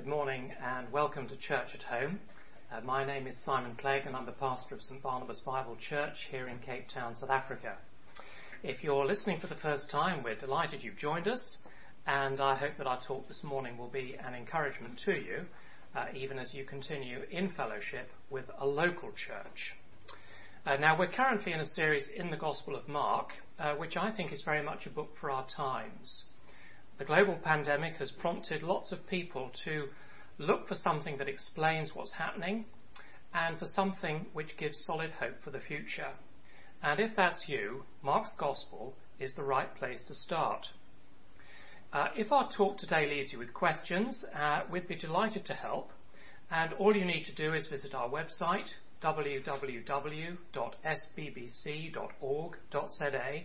Good morning and welcome to Church at Home. Uh, my name is Simon Clegg and I'm the pastor of St Barnabas Bible Church here in Cape Town, South Africa. If you're listening for the first time, we're delighted you've joined us and I hope that our talk this morning will be an encouragement to you, uh, even as you continue in fellowship with a local church. Uh, now, we're currently in a series in the Gospel of Mark, uh, which I think is very much a book for our times. The global pandemic has prompted lots of people to look for something that explains what's happening and for something which gives solid hope for the future. And if that's you, Mark's Gospel is the right place to start. Uh, if our talk today leaves you with questions, uh, we'd be delighted to help. And all you need to do is visit our website, www.sbbc.org.za,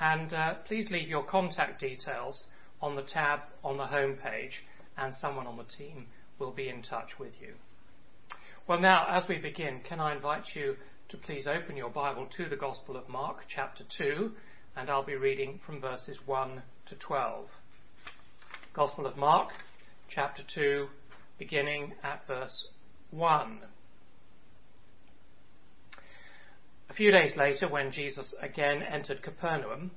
and uh, please leave your contact details on the tab on the home page, and someone on the team will be in touch with you. Well, now, as we begin, can I invite you to please open your Bible to the Gospel of Mark, chapter 2, and I'll be reading from verses 1 to 12. Gospel of Mark, chapter 2, beginning at verse 1. A few days later, when Jesus again entered Capernaum,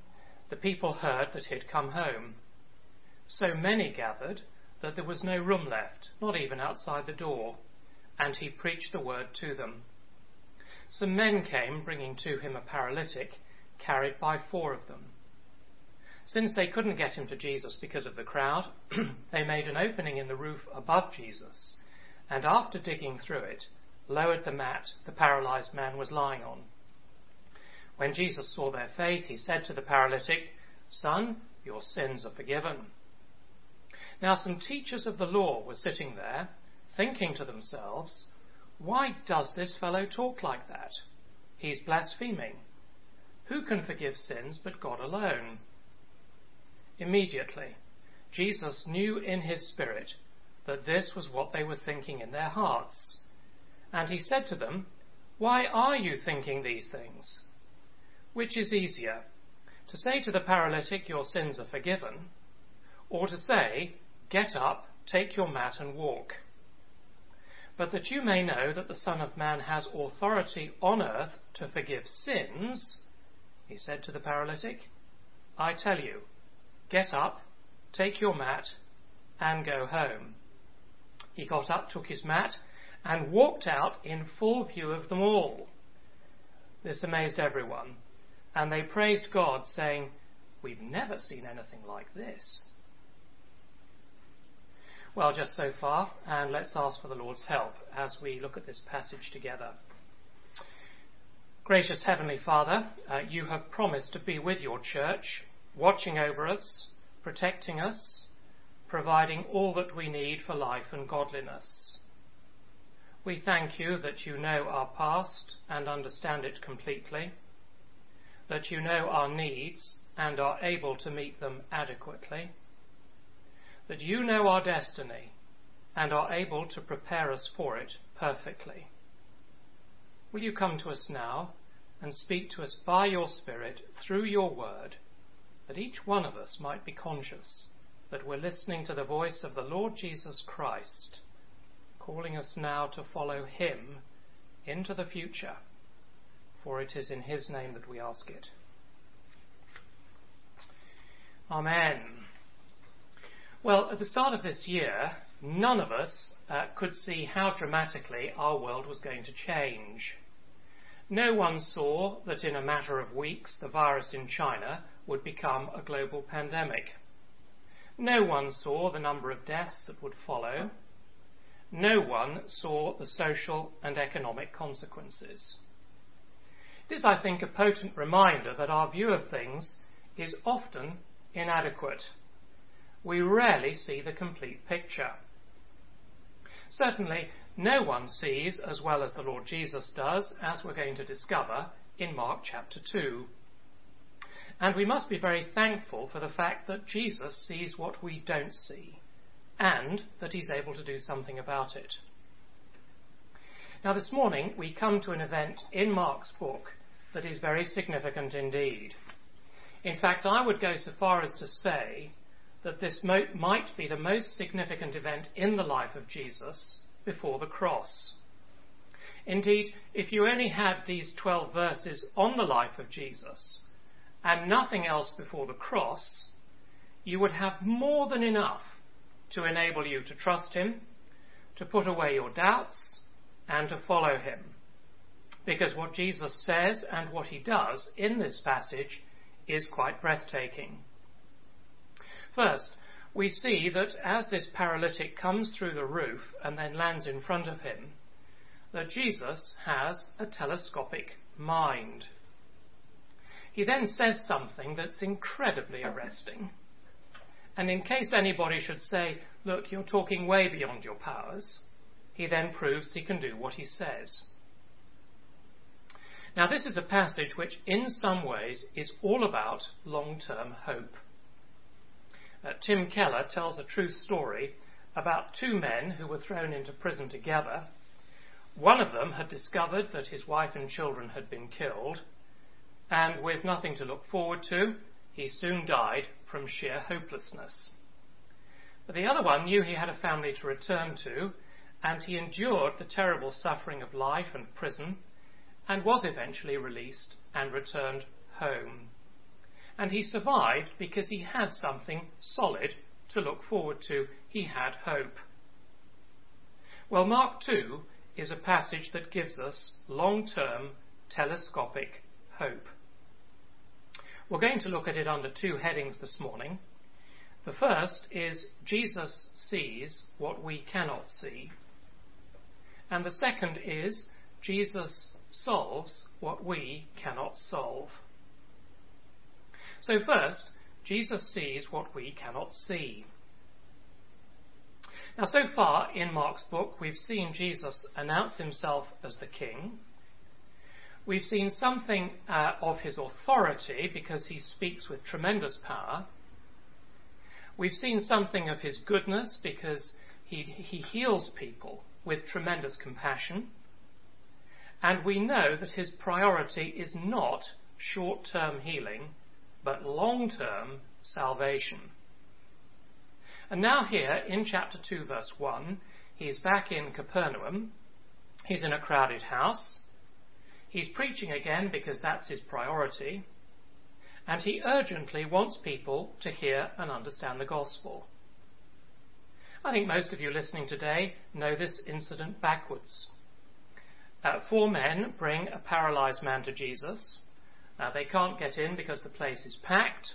the people heard that he had come home. So many gathered that there was no room left, not even outside the door, and he preached the word to them. Some men came bringing to him a paralytic, carried by four of them. Since they couldn't get him to Jesus because of the crowd, they made an opening in the roof above Jesus, and after digging through it, lowered the mat the paralyzed man was lying on. When Jesus saw their faith, he said to the paralytic, Son, your sins are forgiven. Now, some teachers of the law were sitting there, thinking to themselves, Why does this fellow talk like that? He's blaspheming. Who can forgive sins but God alone? Immediately, Jesus knew in his spirit that this was what they were thinking in their hearts. And he said to them, Why are you thinking these things? Which is easier, to say to the paralytic, Your sins are forgiven, or to say, Get up, take your mat, and walk. But that you may know that the Son of Man has authority on earth to forgive sins, he said to the paralytic, I tell you, get up, take your mat, and go home. He got up, took his mat, and walked out in full view of them all. This amazed everyone, and they praised God, saying, We've never seen anything like this. Well, just so far, and let's ask for the Lord's help as we look at this passage together. Gracious Heavenly Father, uh, you have promised to be with your church, watching over us, protecting us, providing all that we need for life and godliness. We thank you that you know our past and understand it completely, that you know our needs and are able to meet them adequately that you know our destiny and are able to prepare us for it perfectly. Will you come to us now and speak to us by your Spirit through your word, that each one of us might be conscious that we're listening to the voice of the Lord Jesus Christ, calling us now to follow him into the future, for it is in his name that we ask it. Amen. Well, at the start of this year, none of us uh, could see how dramatically our world was going to change. No one saw that in a matter of weeks the virus in China would become a global pandemic. No one saw the number of deaths that would follow. No one saw the social and economic consequences. It is, I think, a potent reminder that our view of things is often inadequate we rarely see the complete picture. Certainly, no one sees as well as the Lord Jesus does, as we're going to discover in Mark chapter 2. And we must be very thankful for the fact that Jesus sees what we don't see, and that he's able to do something about it. Now, this morning we come to an event in Mark's book that is very significant indeed. In fact, I would go so far as to say that this mo- might be the most significant event in the life of Jesus before the cross. Indeed, if you only had these 12 verses on the life of Jesus and nothing else before the cross, you would have more than enough to enable you to trust Him, to put away your doubts, and to follow Him. Because what Jesus says and what He does in this passage is quite breathtaking. First, we see that as this paralytic comes through the roof and then lands in front of him, that Jesus has a telescopic mind. He then says something that's incredibly arresting. And in case anybody should say, look, you're talking way beyond your powers, he then proves he can do what he says. Now, this is a passage which, in some ways, is all about long term hope. Uh, Tim Keller tells a true story about two men who were thrown into prison together. One of them had discovered that his wife and children had been killed, and with nothing to look forward to, he soon died from sheer hopelessness. But the other one knew he had a family to return to, and he endured the terrible suffering of life and prison, and was eventually released and returned home. And he survived because he had something solid to look forward to. He had hope. Well, Mark 2 is a passage that gives us long term telescopic hope. We're going to look at it under two headings this morning. The first is Jesus sees what we cannot see. And the second is Jesus solves what we cannot solve. So, first, Jesus sees what we cannot see. Now, so far in Mark's book, we've seen Jesus announce himself as the king. We've seen something uh, of his authority because he speaks with tremendous power. We've seen something of his goodness because he, he heals people with tremendous compassion. And we know that his priority is not short term healing, but long term salvation. And now, here in chapter 2, verse 1, he's back in Capernaum. He's in a crowded house. He's preaching again because that's his priority. And he urgently wants people to hear and understand the gospel. I think most of you listening today know this incident backwards. Uh, four men bring a paralyzed man to Jesus. Now, they can't get in because the place is packed,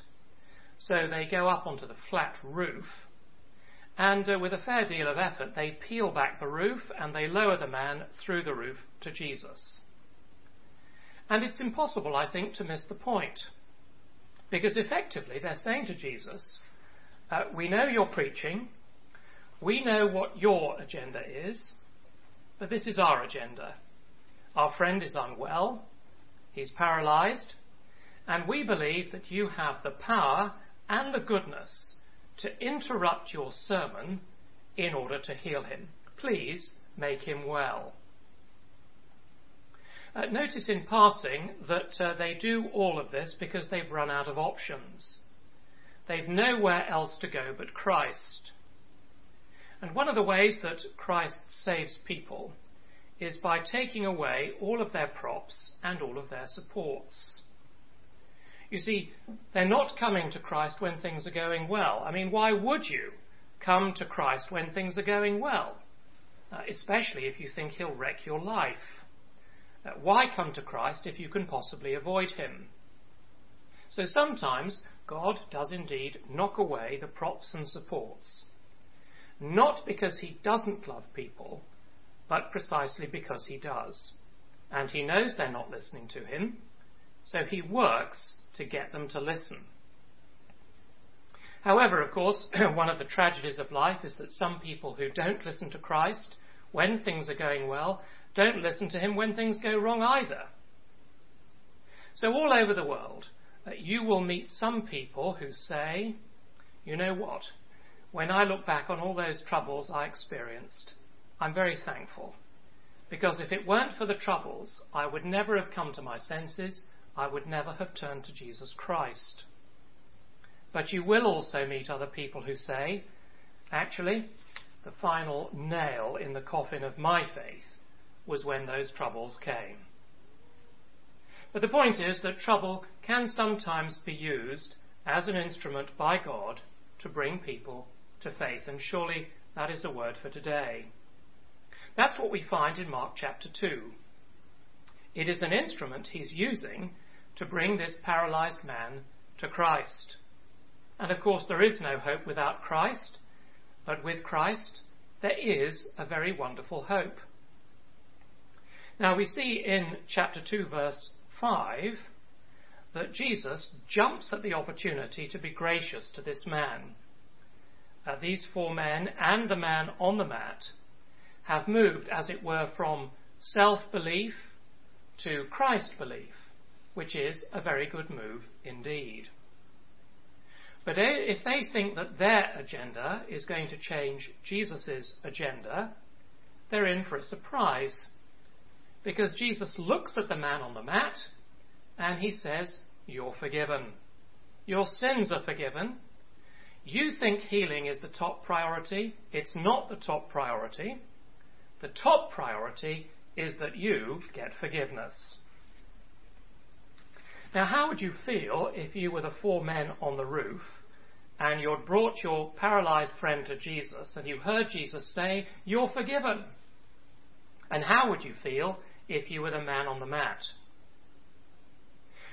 so they go up onto the flat roof, and uh, with a fair deal of effort, they peel back the roof and they lower the man through the roof to Jesus. And it's impossible, I think, to miss the point. Because effectively, they're saying to Jesus, uh, We know you're preaching, we know what your agenda is, but this is our agenda. Our friend is unwell, He's paralyzed. And we believe that you have the power and the goodness to interrupt your sermon in order to heal him. Please make him well. Uh, notice in passing that uh, they do all of this because they've run out of options. They've nowhere else to go but Christ. And one of the ways that Christ saves people is by taking away all of their props and all of their supports. You see, they're not coming to Christ when things are going well. I mean, why would you come to Christ when things are going well? Uh, especially if you think he'll wreck your life. Uh, why come to Christ if you can possibly avoid him? So sometimes God does indeed knock away the props and supports. Not because he doesn't love people, but precisely because he does. And he knows they're not listening to him, so he works to get them to listen. However, of course, one of the tragedies of life is that some people who don't listen to Christ when things are going well don't listen to him when things go wrong either. So, all over the world, uh, you will meet some people who say, you know what? When I look back on all those troubles I experienced, I'm very thankful. Because if it weren't for the troubles, I would never have come to my senses. I would never have turned to Jesus Christ. But you will also meet other people who say, actually, the final nail in the coffin of my faith was when those troubles came. But the point is that trouble can sometimes be used as an instrument by God to bring people to faith, and surely that is the word for today. That's what we find in Mark chapter 2. It is an instrument he's using to bring this paralyzed man to Christ. And of course, there is no hope without Christ, but with Christ, there is a very wonderful hope. Now, we see in chapter 2, verse 5, that Jesus jumps at the opportunity to be gracious to this man. Uh, these four men and the man on the mat have moved, as it were, from self belief to Christ belief, which is a very good move indeed. But if they think that their agenda is going to change Jesus' agenda, they're in for a surprise. Because Jesus looks at the man on the mat and he says, You're forgiven. Your sins are forgiven. You think healing is the top priority. It's not the top priority. The top priority is that you get forgiveness. Now, how would you feel if you were the four men on the roof and you'd brought your paralyzed friend to Jesus and you heard Jesus say, You're forgiven? And how would you feel if you were the man on the mat?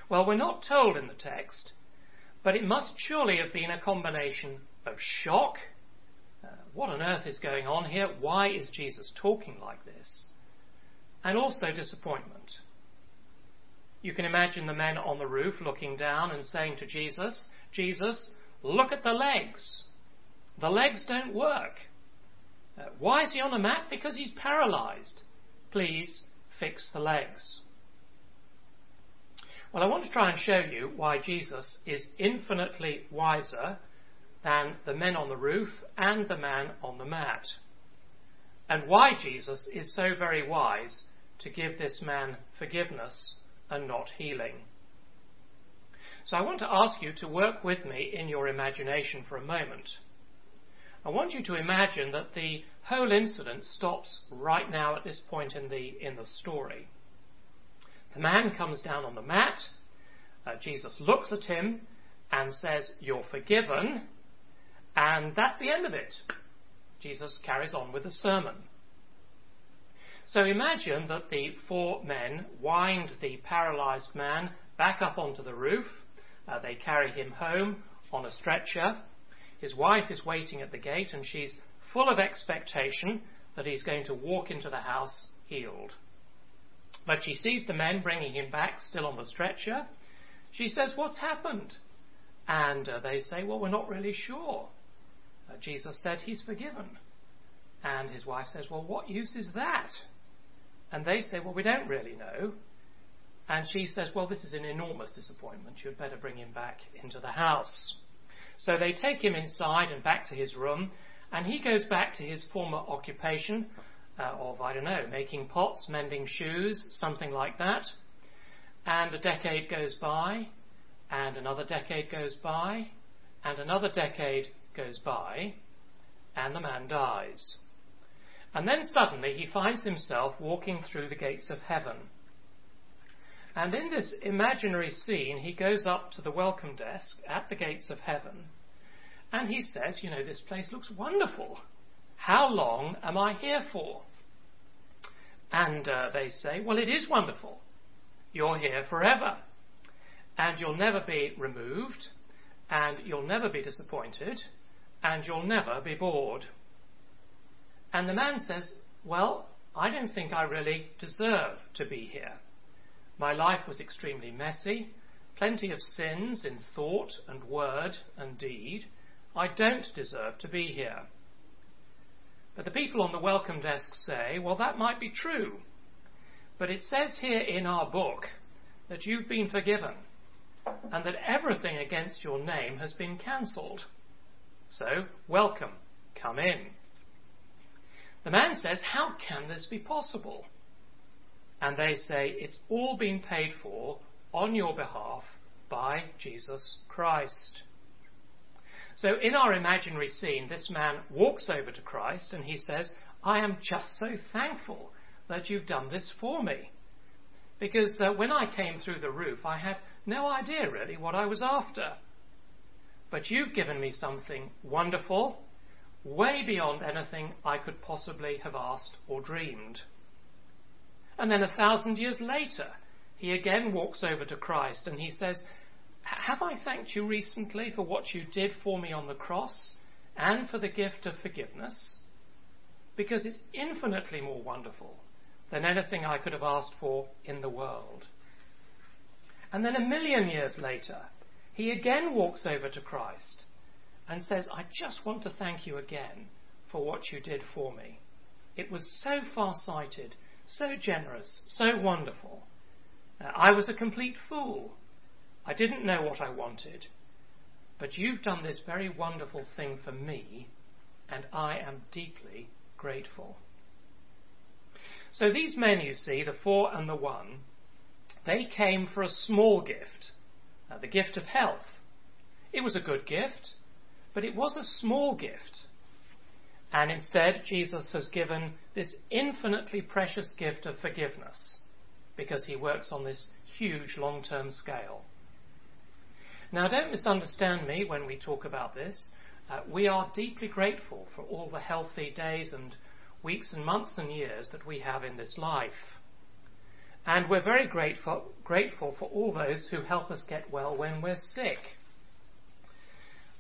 Well, we're not told in the text, but it must surely have been a combination of shock. What on earth is going on here? Why is Jesus talking like this? And also disappointment. You can imagine the men on the roof looking down and saying to Jesus, Jesus, look at the legs. The legs don't work. Uh, why is he on the mat? Because he's paralyzed. Please fix the legs. Well, I want to try and show you why Jesus is infinitely wiser than the men on the roof and the man on the mat, and why Jesus is so very wise to give this man forgiveness and not healing. So I want to ask you to work with me in your imagination for a moment. I want you to imagine that the whole incident stops right now at this point in the, in the story. The man comes down on the mat. Uh, Jesus looks at him and says, You're forgiven. And that's the end of it. Jesus carries on with the sermon. So imagine that the four men wind the paralyzed man back up onto the roof. Uh, they carry him home on a stretcher. His wife is waiting at the gate and she's full of expectation that he's going to walk into the house healed. But she sees the men bringing him back still on the stretcher. She says, What's happened? And uh, they say, Well, we're not really sure. Uh, Jesus said he's forgiven. And his wife says, Well, what use is that? And they say, Well, we don't really know. And she says, Well, this is an enormous disappointment. You'd better bring him back into the house. So they take him inside and back to his room, and he goes back to his former occupation uh, of, I don't know, making pots, mending shoes, something like that. And a decade goes by, and another decade goes by, and another decade goes by, and the man dies. And then suddenly he finds himself walking through the gates of heaven. And in this imaginary scene, he goes up to the welcome desk at the gates of heaven, and he says, You know, this place looks wonderful. How long am I here for? And uh, they say, Well, it is wonderful. You're here forever. And you'll never be removed, and you'll never be disappointed, and you'll never be bored. And the man says, Well, I don't think I really deserve to be here. My life was extremely messy, plenty of sins in thought and word and deed. I don't deserve to be here. But the people on the welcome desk say, well, that might be true. But it says here in our book that you've been forgiven and that everything against your name has been cancelled. So, welcome. Come in. The man says, How can this be possible? And they say, It's all been paid for on your behalf by Jesus Christ. So, in our imaginary scene, this man walks over to Christ and he says, I am just so thankful that you've done this for me. Because uh, when I came through the roof, I had no idea really what I was after. But you've given me something wonderful, way beyond anything I could possibly have asked or dreamed. And then a thousand years later, he again walks over to Christ and he says, Have I thanked you recently for what you did for me on the cross and for the gift of forgiveness? Because it's infinitely more wonderful than anything I could have asked for in the world. And then a million years later, he again walks over to Christ and says, I just want to thank you again for what you did for me. It was so far sighted, so generous, so wonderful. Uh, I was a complete fool. I didn't know what I wanted. But you've done this very wonderful thing for me, and I am deeply grateful. So these men, you see, the four and the one, they came for a small gift, uh, the gift of health. It was a good gift, but it was a small gift. And instead, Jesus has given this infinitely precious gift of forgiveness because he works on this huge long term scale. Now, don't misunderstand me when we talk about this. Uh, we are deeply grateful for all the healthy days and weeks and months and years that we have in this life. And we're very grateful, grateful for all those who help us get well when we're sick.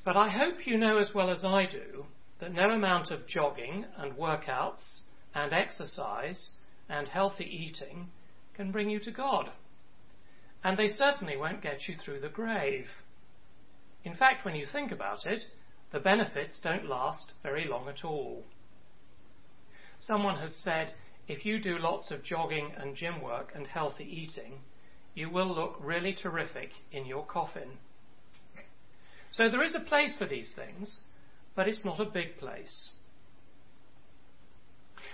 But I hope you know as well as I do that no amount of jogging and workouts and exercise and healthy eating can bring you to God. And they certainly won't get you through the grave. In fact, when you think about it, the benefits don't last very long at all. Someone has said if you do lots of jogging and gym work and healthy eating, you will look really terrific in your coffin. So there is a place for these things, but it's not a big place.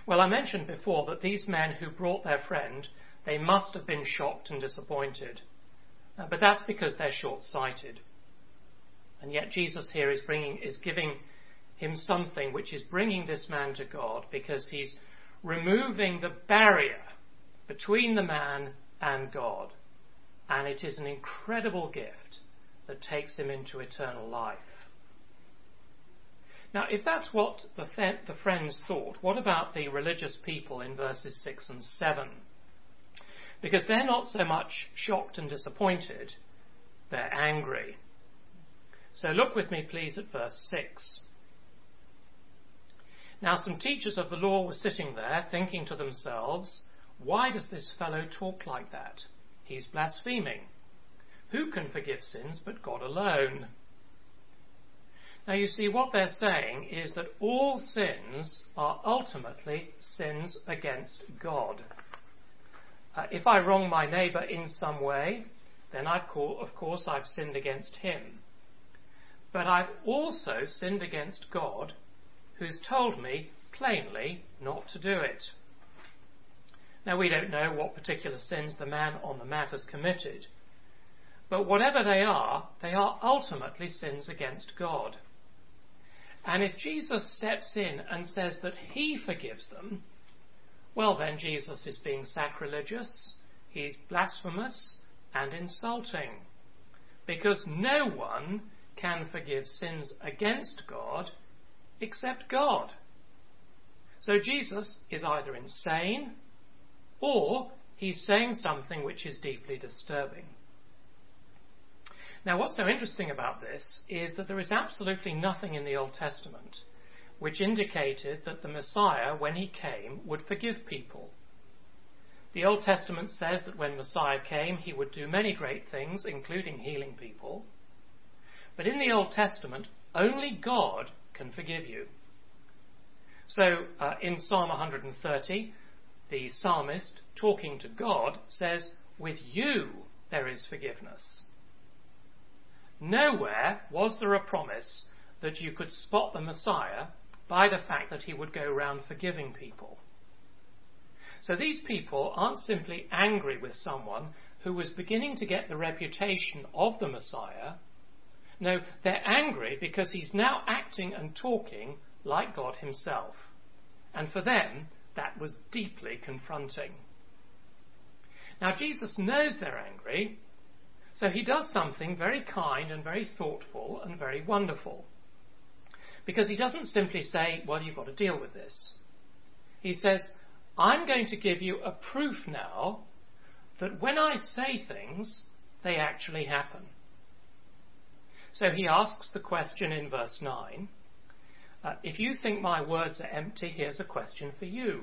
Well, I mentioned before that these men who brought their friend, they must have been shocked and disappointed. Uh, but that's because they're short-sighted. And yet Jesus here is bringing, is giving him something which is bringing this man to God because he's removing the barrier between the man and God. And it is an incredible gift that takes him into eternal life. Now, if that's what the, th- the friends thought, what about the religious people in verses 6 and 7? Because they're not so much shocked and disappointed, they're angry. So look with me, please, at verse 6. Now, some teachers of the law were sitting there thinking to themselves, Why does this fellow talk like that? He's blaspheming. Who can forgive sins but God alone? Now, you see, what they're saying is that all sins are ultimately sins against God. Uh, if I wrong my neighbour in some way, then I've of course I've sinned against him. But I've also sinned against God who's told me plainly not to do it. Now, we don't know what particular sins the man on the mat has committed, but whatever they are, they are ultimately sins against God. And if Jesus steps in and says that he forgives them, well, then Jesus is being sacrilegious, he's blasphemous and insulting. Because no one can forgive sins against God except God. So Jesus is either insane or he's saying something which is deeply disturbing. Now, what's so interesting about this is that there is absolutely nothing in the Old Testament which indicated that the Messiah, when he came, would forgive people. The Old Testament says that when Messiah came, he would do many great things, including healing people. But in the Old Testament, only God can forgive you. So uh, in Psalm 130, the psalmist, talking to God, says, With you there is forgiveness. Nowhere was there a promise that you could spot the Messiah by the fact that he would go around forgiving people. So these people aren't simply angry with someone who was beginning to get the reputation of the Messiah No, they're angry because he's now acting and talking like God himself. And for them, that was deeply confronting. Now, Jesus knows they're angry, so he does something very kind and very thoughtful and very wonderful. Because he doesn't simply say, well, you've got to deal with this. He says, I'm going to give you a proof now that when I say things, they actually happen. So he asks the question in verse 9 uh, If you think my words are empty, here's a question for you.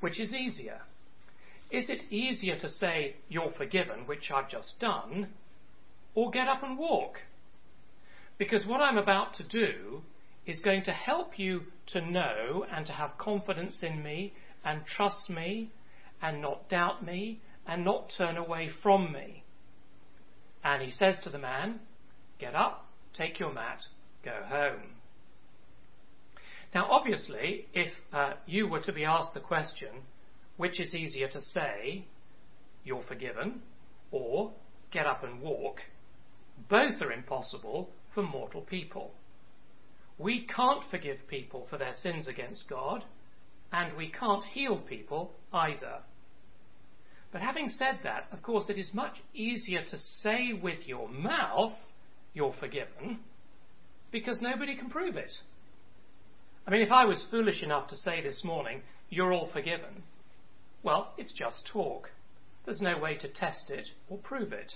Which is easier? Is it easier to say, You're forgiven, which I've just done, or get up and walk? Because what I'm about to do is going to help you to know and to have confidence in me and trust me and not doubt me and not turn away from me. And he says to the man, Get up, take your mat, go home. Now, obviously, if uh, you were to be asked the question, which is easier to say, you're forgiven, or get up and walk, both are impossible for mortal people. We can't forgive people for their sins against God, and we can't heal people either. But having said that, of course, it is much easier to say with your mouth, you're forgiven, because nobody can prove it. I mean, if I was foolish enough to say this morning, you're all forgiven, well, it's just talk. There's no way to test it or prove it.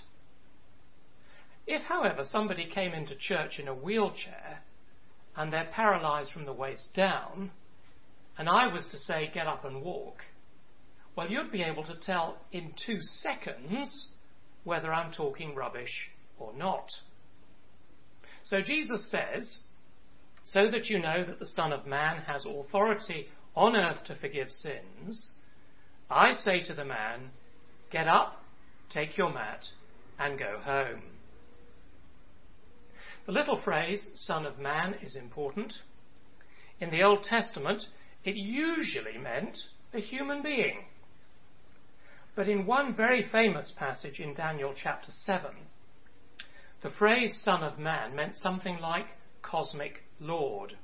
If, however, somebody came into church in a wheelchair and they're paralyzed from the waist down, and I was to say, get up and walk, well, you'd be able to tell in two seconds whether I'm talking rubbish or not. So Jesus says, so that you know that the Son of Man has authority on earth to forgive sins, I say to the man, get up, take your mat, and go home. The little phrase, Son of Man, is important. In the Old Testament, it usually meant a human being. But in one very famous passage in Daniel chapter 7, the phrase Son of Man meant something like cosmic Lord.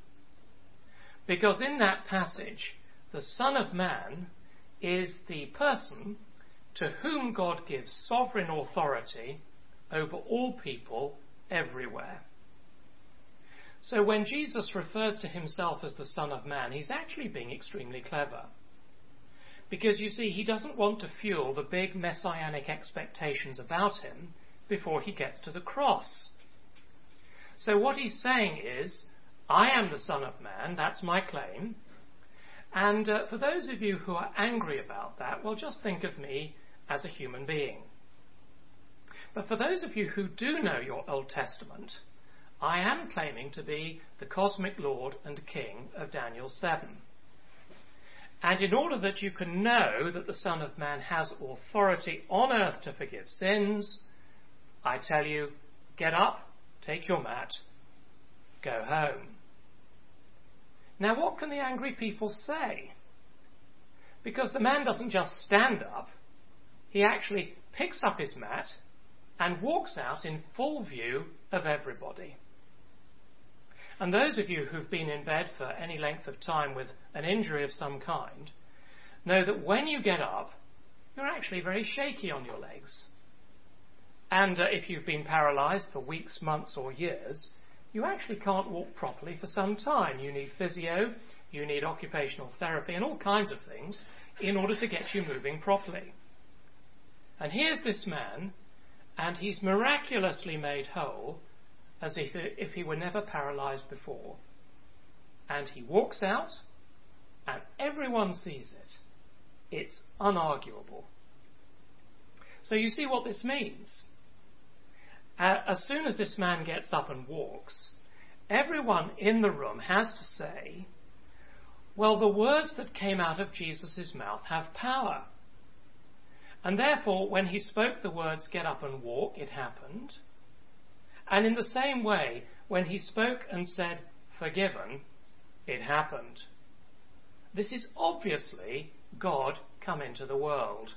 Because in that passage, the Son of Man is the person to whom God gives sovereign authority over all people everywhere. So when Jesus refers to himself as the Son of Man, he's actually being extremely clever. Because you see, he doesn't want to fuel the big messianic expectations about him before he gets to the cross. So what he's saying is, I am the Son of Man, that's my claim. And uh, for those of you who are angry about that, well, just think of me as a human being. But for those of you who do know your Old Testament, I am claiming to be the cosmic Lord and King of Daniel 7. And in order that you can know that the Son of Man has authority on earth to forgive sins, I tell you, get up, take your mat, go home. Now, what can the angry people say? Because the man doesn't just stand up, he actually picks up his mat and walks out in full view of everybody. And those of you who've been in bed for any length of time with an injury of some kind know that when you get up, you're actually very shaky on your legs. And uh, if you've been paralyzed for weeks, months, or years, you actually can't walk properly for some time. You need physio, you need occupational therapy, and all kinds of things in order to get you moving properly. And here's this man, and he's miraculously made whole as if, if he were never paralyzed before. And he walks out, and everyone sees it. It's unarguable. So you see what this means. Uh, as soon as this man gets up and walks, everyone in the room has to say, well, the words that came out of Jesus' mouth have power. And therefore, when he spoke the words, get up and walk, it happened. And in the same way, when he spoke and said, forgiven, it happened. This is obviously God come into the world.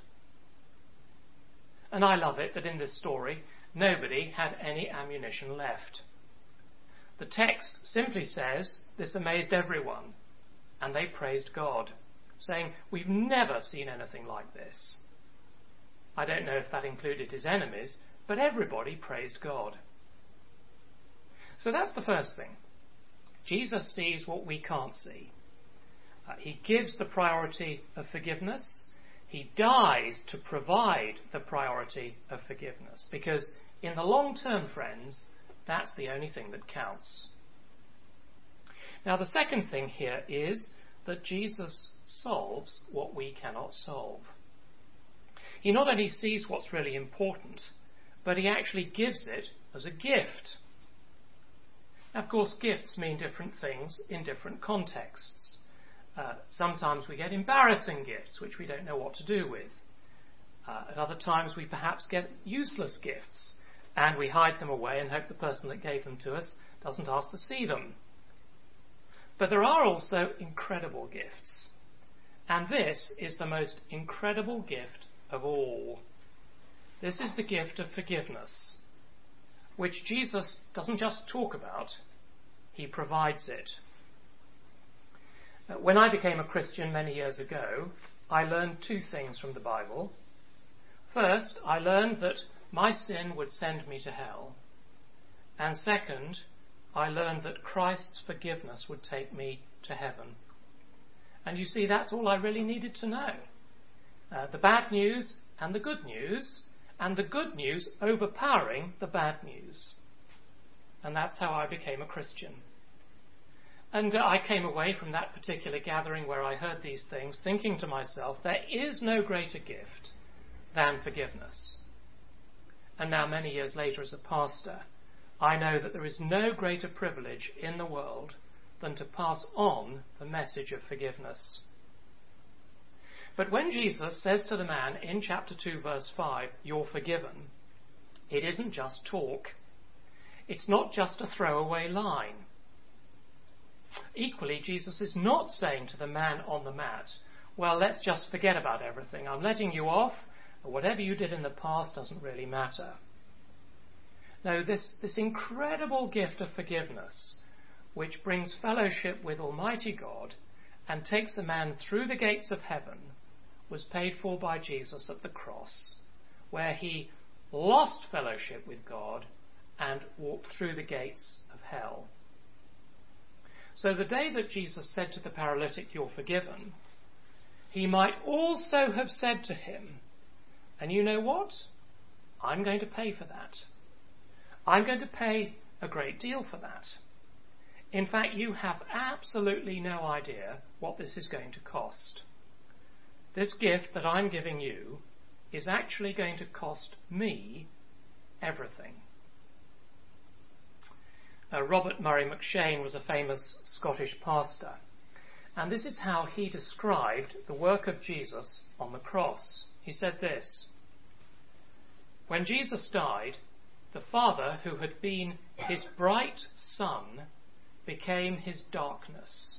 And I love it that in this story, nobody had any ammunition left. The text simply says this amazed everyone, and they praised God, saying, We've never seen anything like this. I don't know if that included his enemies, but everybody praised God. So that's the first thing. Jesus sees what we can't see. Uh, he gives the priority of forgiveness. He dies to provide the priority of forgiveness. Because in the long term, friends, that's the only thing that counts. Now, the second thing here is that Jesus solves what we cannot solve. He not only sees what's really important, but he actually gives it as a gift. Now, of course, gifts mean different things in different contexts. Uh, sometimes we get embarrassing gifts which we don't know what to do with. Uh, at other times, we perhaps get useless gifts and we hide them away and hope the person that gave them to us doesn't ask to see them. But there are also incredible gifts. And this is the most incredible gift of all. This is the gift of forgiveness, which Jesus doesn't just talk about, he provides it. When I became a Christian many years ago, I learned two things from the Bible. First, I learned that my sin would send me to hell. And second, I learned that Christ's forgiveness would take me to heaven. And you see, that's all I really needed to know. Uh, the bad news and the good news, and the good news overpowering the bad news. And that's how I became a Christian. And uh, I came away from that particular gathering where I heard these things thinking to myself, there is no greater gift than forgiveness. And now, many years later, as a pastor, I know that there is no greater privilege in the world than to pass on the message of forgiveness. But when Jesus says to the man in chapter 2, verse 5, You're forgiven, it isn't just talk. It's not just a throwaway line. Equally, Jesus is not saying to the man on the mat, Well, let's just forget about everything. I'm letting you off. Whatever you did in the past doesn't really matter. No, this, this incredible gift of forgiveness, which brings fellowship with Almighty God and takes a man through the gates of heaven, was paid for by Jesus at the cross, where he lost fellowship with God and walked through the gates of hell. So the day that Jesus said to the paralytic, You're forgiven, he might also have said to him, And you know what? I'm going to pay for that. I'm going to pay a great deal for that. In fact, you have absolutely no idea what this is going to cost. This gift that I'm giving you is actually going to cost me everything. Uh, Robert Murray M'Cheyne was a famous Scottish pastor, and this is how he described the work of Jesus on the cross. He said this When Jesus died, the Father, who had been his bright sun, became his darkness,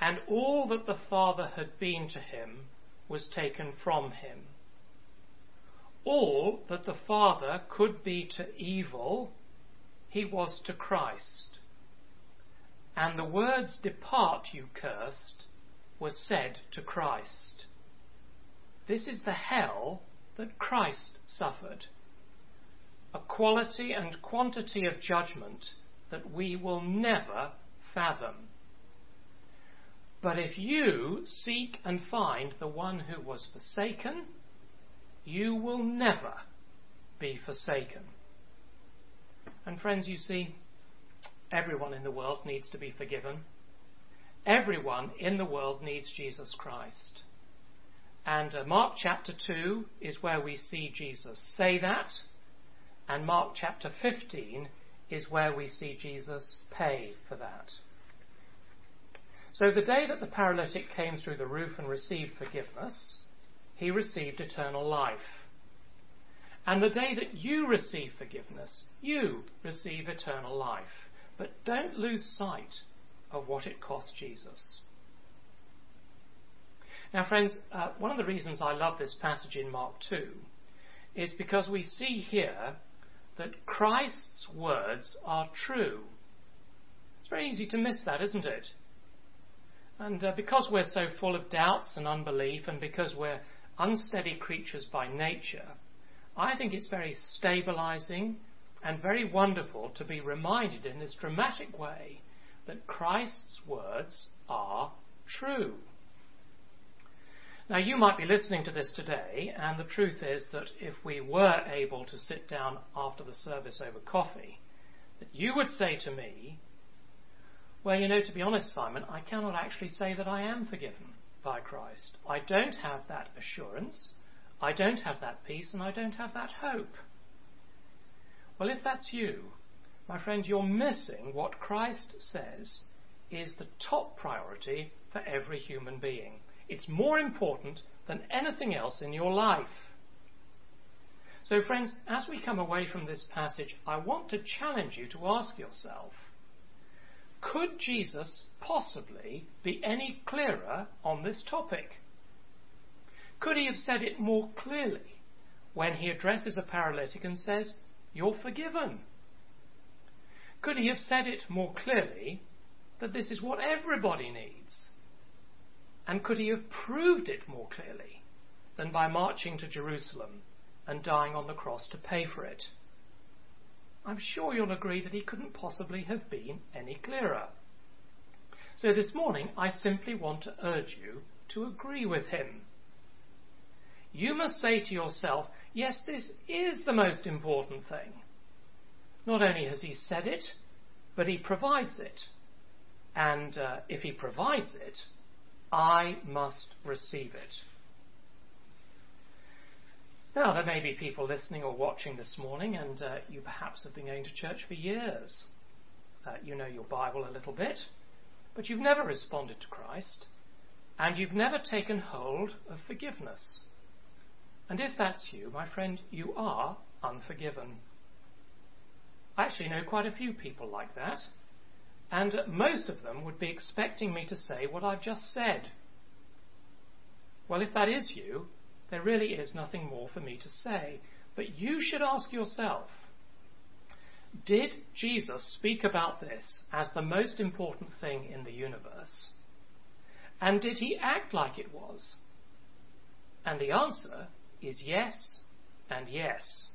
and all that the Father had been to him was taken from him. All that the Father could be to evil he was to Christ. And the words, Depart, you cursed, were said to Christ. This is the hell that Christ suffered. A quality and quantity of judgment that we will never fathom. But if you seek and find the one who was forsaken, you will never be forsaken. And friends, you see, everyone in the world needs to be forgiven. Everyone in the world needs Jesus Christ. And uh, Mark chapter 2 is where we see Jesus say that. And Mark chapter 15 is where we see Jesus pay for that. So the day that the paralytic came through the roof and received forgiveness, he received eternal life. And the day that you receive forgiveness, you receive eternal life. But don't lose sight of what it cost Jesus. Now, friends, uh, one of the reasons I love this passage in Mark 2 is because we see here that Christ's words are true. It's very easy to miss that, isn't it? And uh, because we're so full of doubts and unbelief, and because we're unsteady creatures by nature, I think it's very stabilizing and very wonderful to be reminded in this dramatic way that Christ's words are true. Now, you might be listening to this today, and the truth is that if we were able to sit down after the service over coffee, that you would say to me, Well, you know, to be honest, Simon, I cannot actually say that I am forgiven by Christ. I don't have that assurance, I don't have that peace, and I don't have that hope. Well, if that's you, my friend, you're missing what Christ says is the top priority for every human being. It's more important than anything else in your life. So, friends, as we come away from this passage, I want to challenge you to ask yourself could Jesus possibly be any clearer on this topic? Could he have said it more clearly when he addresses a paralytic and says, You're forgiven? Could he have said it more clearly that this is what everybody needs? And could he have proved it more clearly than by marching to Jerusalem and dying on the cross to pay for it? I'm sure you'll agree that he couldn't possibly have been any clearer. So this morning, I simply want to urge you to agree with him. You must say to yourself, yes, this is the most important thing. Not only has he said it, but he provides it. And uh, if he provides it, I must receive it. Now, there may be people listening or watching this morning, and uh, you perhaps have been going to church for years. Uh, you know your Bible a little bit, but you've never responded to Christ, and you've never taken hold of forgiveness. And if that's you, my friend, you are unforgiven. I actually know quite a few people like that. And most of them would be expecting me to say what I've just said. Well, if that is you, there really is nothing more for me to say. But you should ask yourself Did Jesus speak about this as the most important thing in the universe? And did he act like it was? And the answer is yes and yes.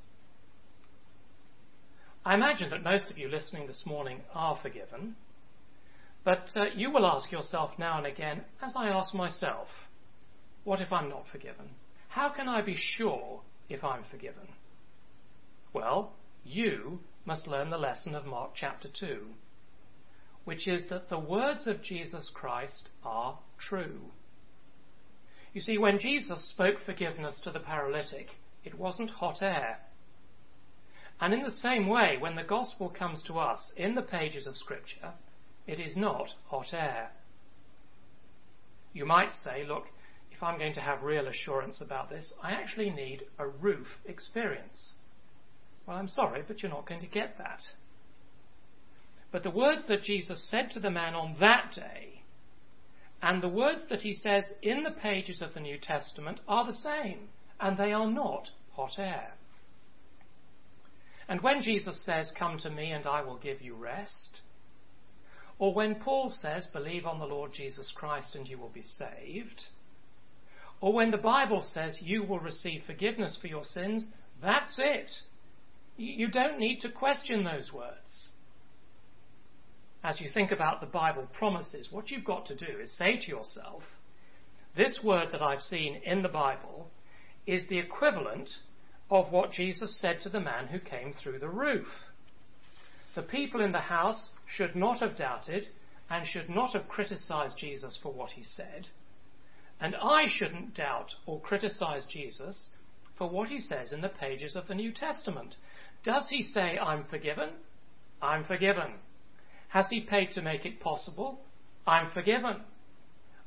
I imagine that most of you listening this morning are forgiven, but uh, you will ask yourself now and again, as I ask myself, what if I'm not forgiven? How can I be sure if I'm forgiven? Well, you must learn the lesson of Mark chapter 2, which is that the words of Jesus Christ are true. You see, when Jesus spoke forgiveness to the paralytic, it wasn't hot air. And in the same way, when the gospel comes to us in the pages of Scripture, it is not hot air. You might say, look, if I'm going to have real assurance about this, I actually need a roof experience. Well, I'm sorry, but you're not going to get that. But the words that Jesus said to the man on that day and the words that he says in the pages of the New Testament are the same, and they are not hot air. And when Jesus says, Come to me and I will give you rest, or when Paul says, believe on the Lord Jesus Christ and you will be saved. Or when the Bible says you will receive forgiveness for your sins, that's it. You don't need to question those words. As you think about the Bible promises, what you've got to do is say to yourself, this word that I've seen in the Bible is the equivalent of what Jesus said to the man who came through the roof. The people in the house should not have doubted and should not have criticized Jesus for what he said. And I shouldn't doubt or criticize Jesus for what he says in the pages of the New Testament. Does he say, I'm forgiven? I'm forgiven. Has he paid to make it possible? I'm forgiven.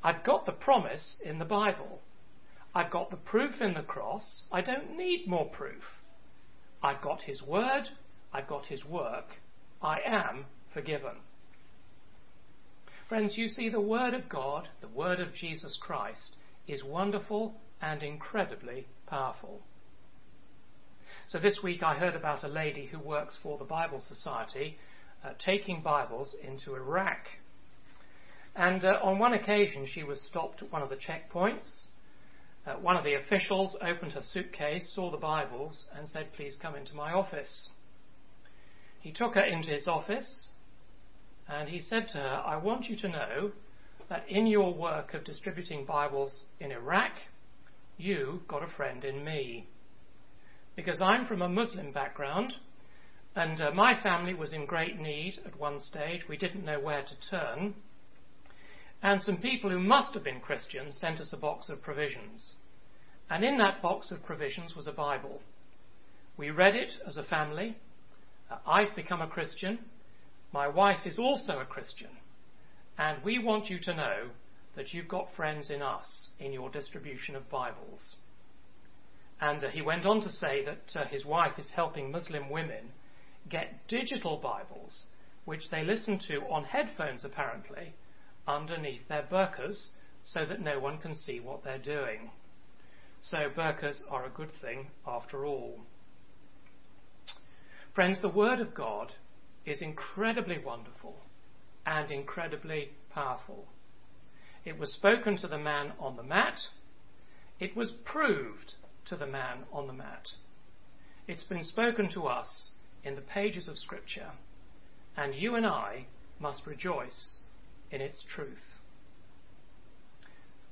I've got the promise in the Bible. I've got the proof in the cross. I don't need more proof. I've got his word. I've got his work. I am forgiven. Friends, you see, the Word of God, the Word of Jesus Christ, is wonderful and incredibly powerful. So this week I heard about a lady who works for the Bible Society uh, taking Bibles into Iraq. And uh, on one occasion she was stopped at one of the checkpoints. Uh, one of the officials opened her suitcase, saw the Bibles, and said, Please come into my office. He took her into his office and he said to her, I want you to know that in your work of distributing Bibles in Iraq, you got a friend in me because I'm from a Muslim background and uh, my family was in great need at one stage. We didn't know where to turn. And some people who must have been Christians sent us a box of provisions. And in that box of provisions was a Bible. We read it as a family. Uh, I've become a Christian. My wife is also a Christian. And we want you to know that you've got friends in us in your distribution of Bibles. And uh, he went on to say that uh, his wife is helping Muslim women get digital Bibles, which they listen to on headphones apparently, underneath their burqas, so that no one can see what they're doing. So burqas are a good thing after all. Friends, the Word of God is incredibly wonderful and incredibly powerful. It was spoken to the man on the mat. It was proved to the man on the mat. It's been spoken to us in the pages of Scripture, and you and I must rejoice in its truth.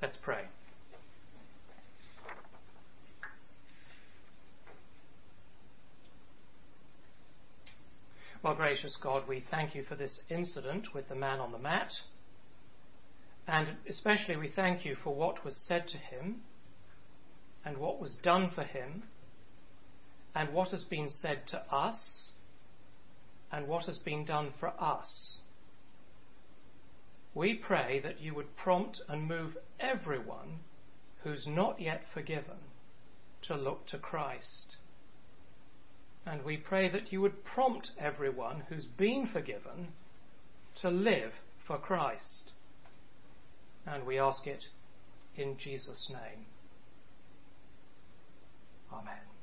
Let's pray. Well, gracious God, we thank you for this incident with the man on the mat, and especially we thank you for what was said to him and what was done for him, and what has been said to us, and what has been done for us. We pray that you would prompt and move everyone who's not yet forgiven to look to Christ. And we pray that you would prompt everyone who's been forgiven to live for Christ. And we ask it in Jesus' name. Amen.